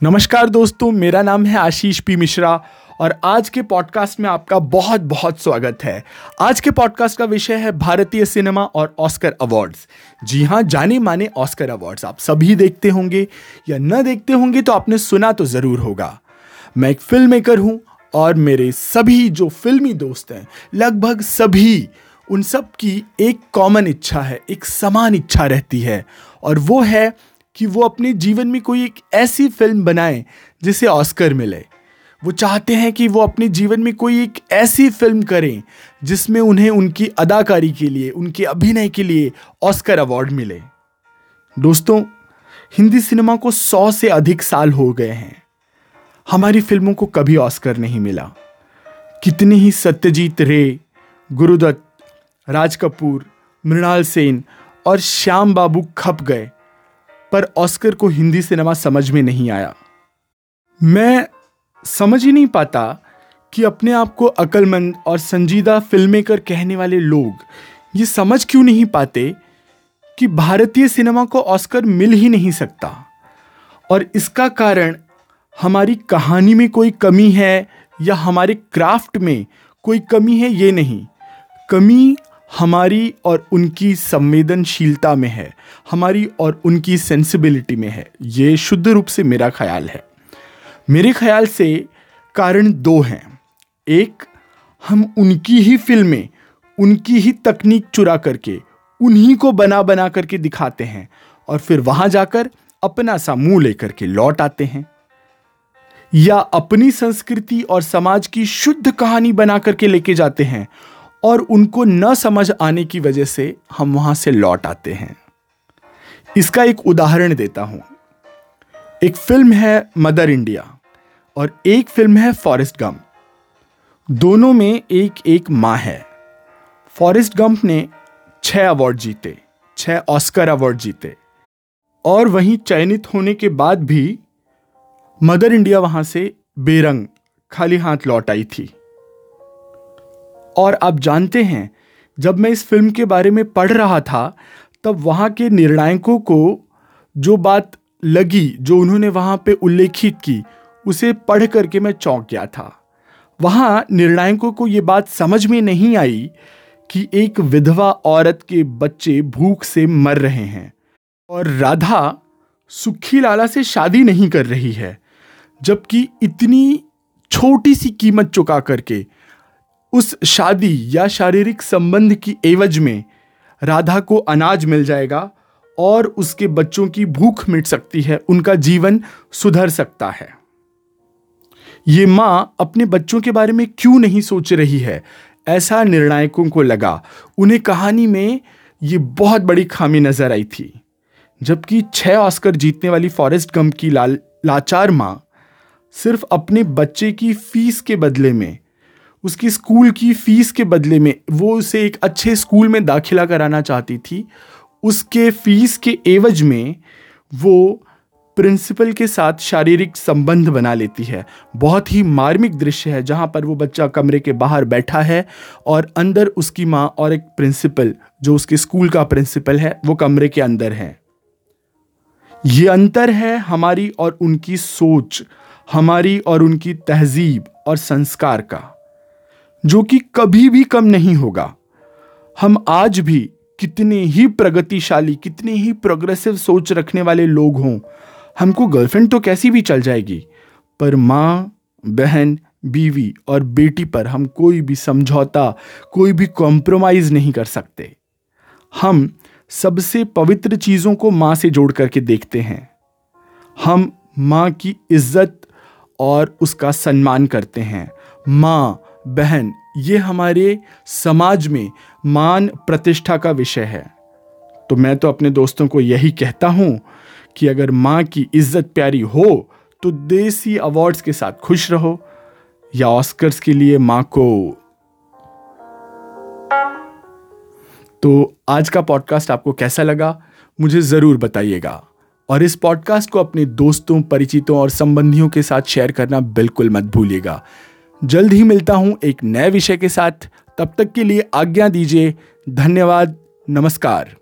नमस्कार दोस्तों, मेरा नाम है आशीष पी मिश्रा और आज के पॉडकास्ट में आपका बहुत बहुत स्वागत है। आज के पॉडकास्ट का विषय है भारतीय सिनेमा और ऑस्कर अवार्ड्स जी हाँ जाने माने ऑस्कर अवार्ड्स आप सभी देखते होंगे या न देखते होंगे तो आपने सुना तो ज़रूर होगा। मैं एक फ़िल्म मेकर हूँ और मेरे सभी जो फिल्मी दोस्त हैं, लगभग सभी, उन सब की एक कॉमन इच्छा है, एक समान इच्छा रहती है। और वो है कि वो अपने जीवन में कोई एक ऐसी फ़िल्म बनाए जिसे ऑस्कर मिले। वो चाहते हैं कि वो अपने जीवन में कोई एक ऐसी फ़िल्म करें जिसमें उन्हें उनकी अदाकारी के लिए, उनके अभिनय के लिए ऑस्कर अवार्ड मिले। दोस्तों, हिंदी सिनेमा को सौ से अधिक साल हो गए हैं। हमारी फ़िल्मों को कभी ऑस्कर नहीं मिला। कितने ही सत्यजीत रे, गुरुदत्त, राज कपूर, मृणाल सेन और श्याम बाबू खप गए। पर ऑस्कर को हिंदी सिनेमा समझ में नहीं आया। मैं समझ ही नहीं पाता कि अपने आप को अकलमंद और संजीदा फ़िल्म मेकर कहने वाले लोग ये समझ क्यों नहीं पाते कि भारतीय सिनेमा को ऑस्कर मिल ही नहीं सकता। और इसका कारण हमारी कहानी में कोई कमी है या हमारे क्राफ्ट में कोई कमी है ये नहीं। कमी हमारी और उनकी संवेदनशीलता में है, हमारी और उनकी सेंसिबिलिटी में है। ये शुद्ध रूप से मेरा ख्याल है। मेरे ख्याल से कारण दो हैं। एक, हम उनकी ही फ़िल्में, उनकी ही तकनीक चुरा करके, उन्हीं को बना बना करके दिखाते हैं और फिर वहाँ जाकर अपना सा मुँह लेकर के लौट आते हैं। या अपनी संस्कृति और समाज की शुद्ध कहानी बना करके लेके जाते हैं और उनको न समझ आने की वजह से हम वहाँ से लौट आते हैं। इसका एक उदाहरण देता हूँ। एक फ़िल्म है मदर इंडिया और एक फ़िल्म है फॉरेस्ट गम दोनों में एक एक माँ है। फॉरेस्ट गंप ने छह अवार्ड जीते, छह ऑस्कर अवार्ड जीते। और वहीं चयनित होने के बाद भी मदर इंडिया वहाँ से बेरंग, खाली हाथ लौट आई थी। और आप जानते हैं, जब मैं इस फ़िल्म के बारे में पढ़ रहा था, तब वहाँ के निर्णायकों को जो बात लगी, जो उन्होंने वहाँ पे उल्लेखित की, उसे पढ़ करके मैं चौंक गया था। वहाँ निर्णायकों को ये बात समझ में नहीं आई कि एक विधवा औरत के बच्चे भूख से मर रहे हैं और राधा सुखी लाला से शादी नहीं कर रही है, जबकि इतनी छोटी सी कीमत चुका करके उस शादी या शारीरिक संबंध की एवज में राधा को अनाज मिल जाएगा और उसके बच्चों की भूख मिट सकती है, उनका जीवन सुधर सकता है। ये माँ अपने बच्चों के बारे में क्यों नहीं सोच रही है? ऐसा निर्णायकों को लगा। उन्हें कहानी में ये बहुत बड़ी खामी नज़र आई थी। जबकि छह ऑस्कर जीतने वाली फॉरेस्ट गम की लाल, लाचार माँ सिर्फ़ अपने बच्चे की फ़ीस के बदले में उसकी स्कूल की फ़ीस के बदले में, वो उसे एक अच्छे स्कूल में दाखिला कराना चाहती थी, उसके फ़ीस के एवज में वो प्रिंसिपल के साथ शारीरिक संबंध बना लेती है। बहुत ही मार्मिक दृश्य है, जहाँ पर वो बच्चा कमरे के बाहर बैठा है और अंदर उसकी माँ और एक प्रिंसिपल, जो उसके स्कूल का प्रिंसिपल है, वो कमरे के अंदर है। ये अंतर है हमारी और उनकी सोच, हमारी और उनकी तहजीब और संस्कार का। जो कि कभी भी कम नहीं होगा। हम आज भी कितने ही प्रगतिशाली, कितने ही प्रोग्रेसिव सोच रखने वाले लोग हों, हमको गर्लफ्रेंड तो कैसी भी चल जाएगी, पर माँ, बहन, बीवी और बेटी पर हम कोई भी समझौता, कोई भी कॉम्प्रोमाइज़ नहीं कर सकते। हम सबसे पवित्र चीज़ों को माँ से जोड़ करके देखते हैं। हम माँ की इज़्ज़त और उसका सम्मान करते हैं। माँ बहन, ये हमारे समाज में मान प्रतिष्ठा का विषय है। तो मैं तो अपने दोस्तों को यही कहता हूँ कि अगर माँ की इज़्ज़त प्यारी हो तो देसी अवार्ड्स के साथ खुश रहो, या ऑस्कर्स के लिए माँ को। तो आज का पॉडकास्ट आपको कैसा लगा, मुझे ज़रूर बताइएगा। और इस पॉडकास्ट को अपने दोस्तों, परिचितों और संबंधियों के साथ शेयर करना बिल्कुल मत भूलिएगा। जल्द ही मिलता हूँ एक नए विषय के साथ। तब तक के लिए आज्ञा दीजिए। धन्यवाद। नमस्कार।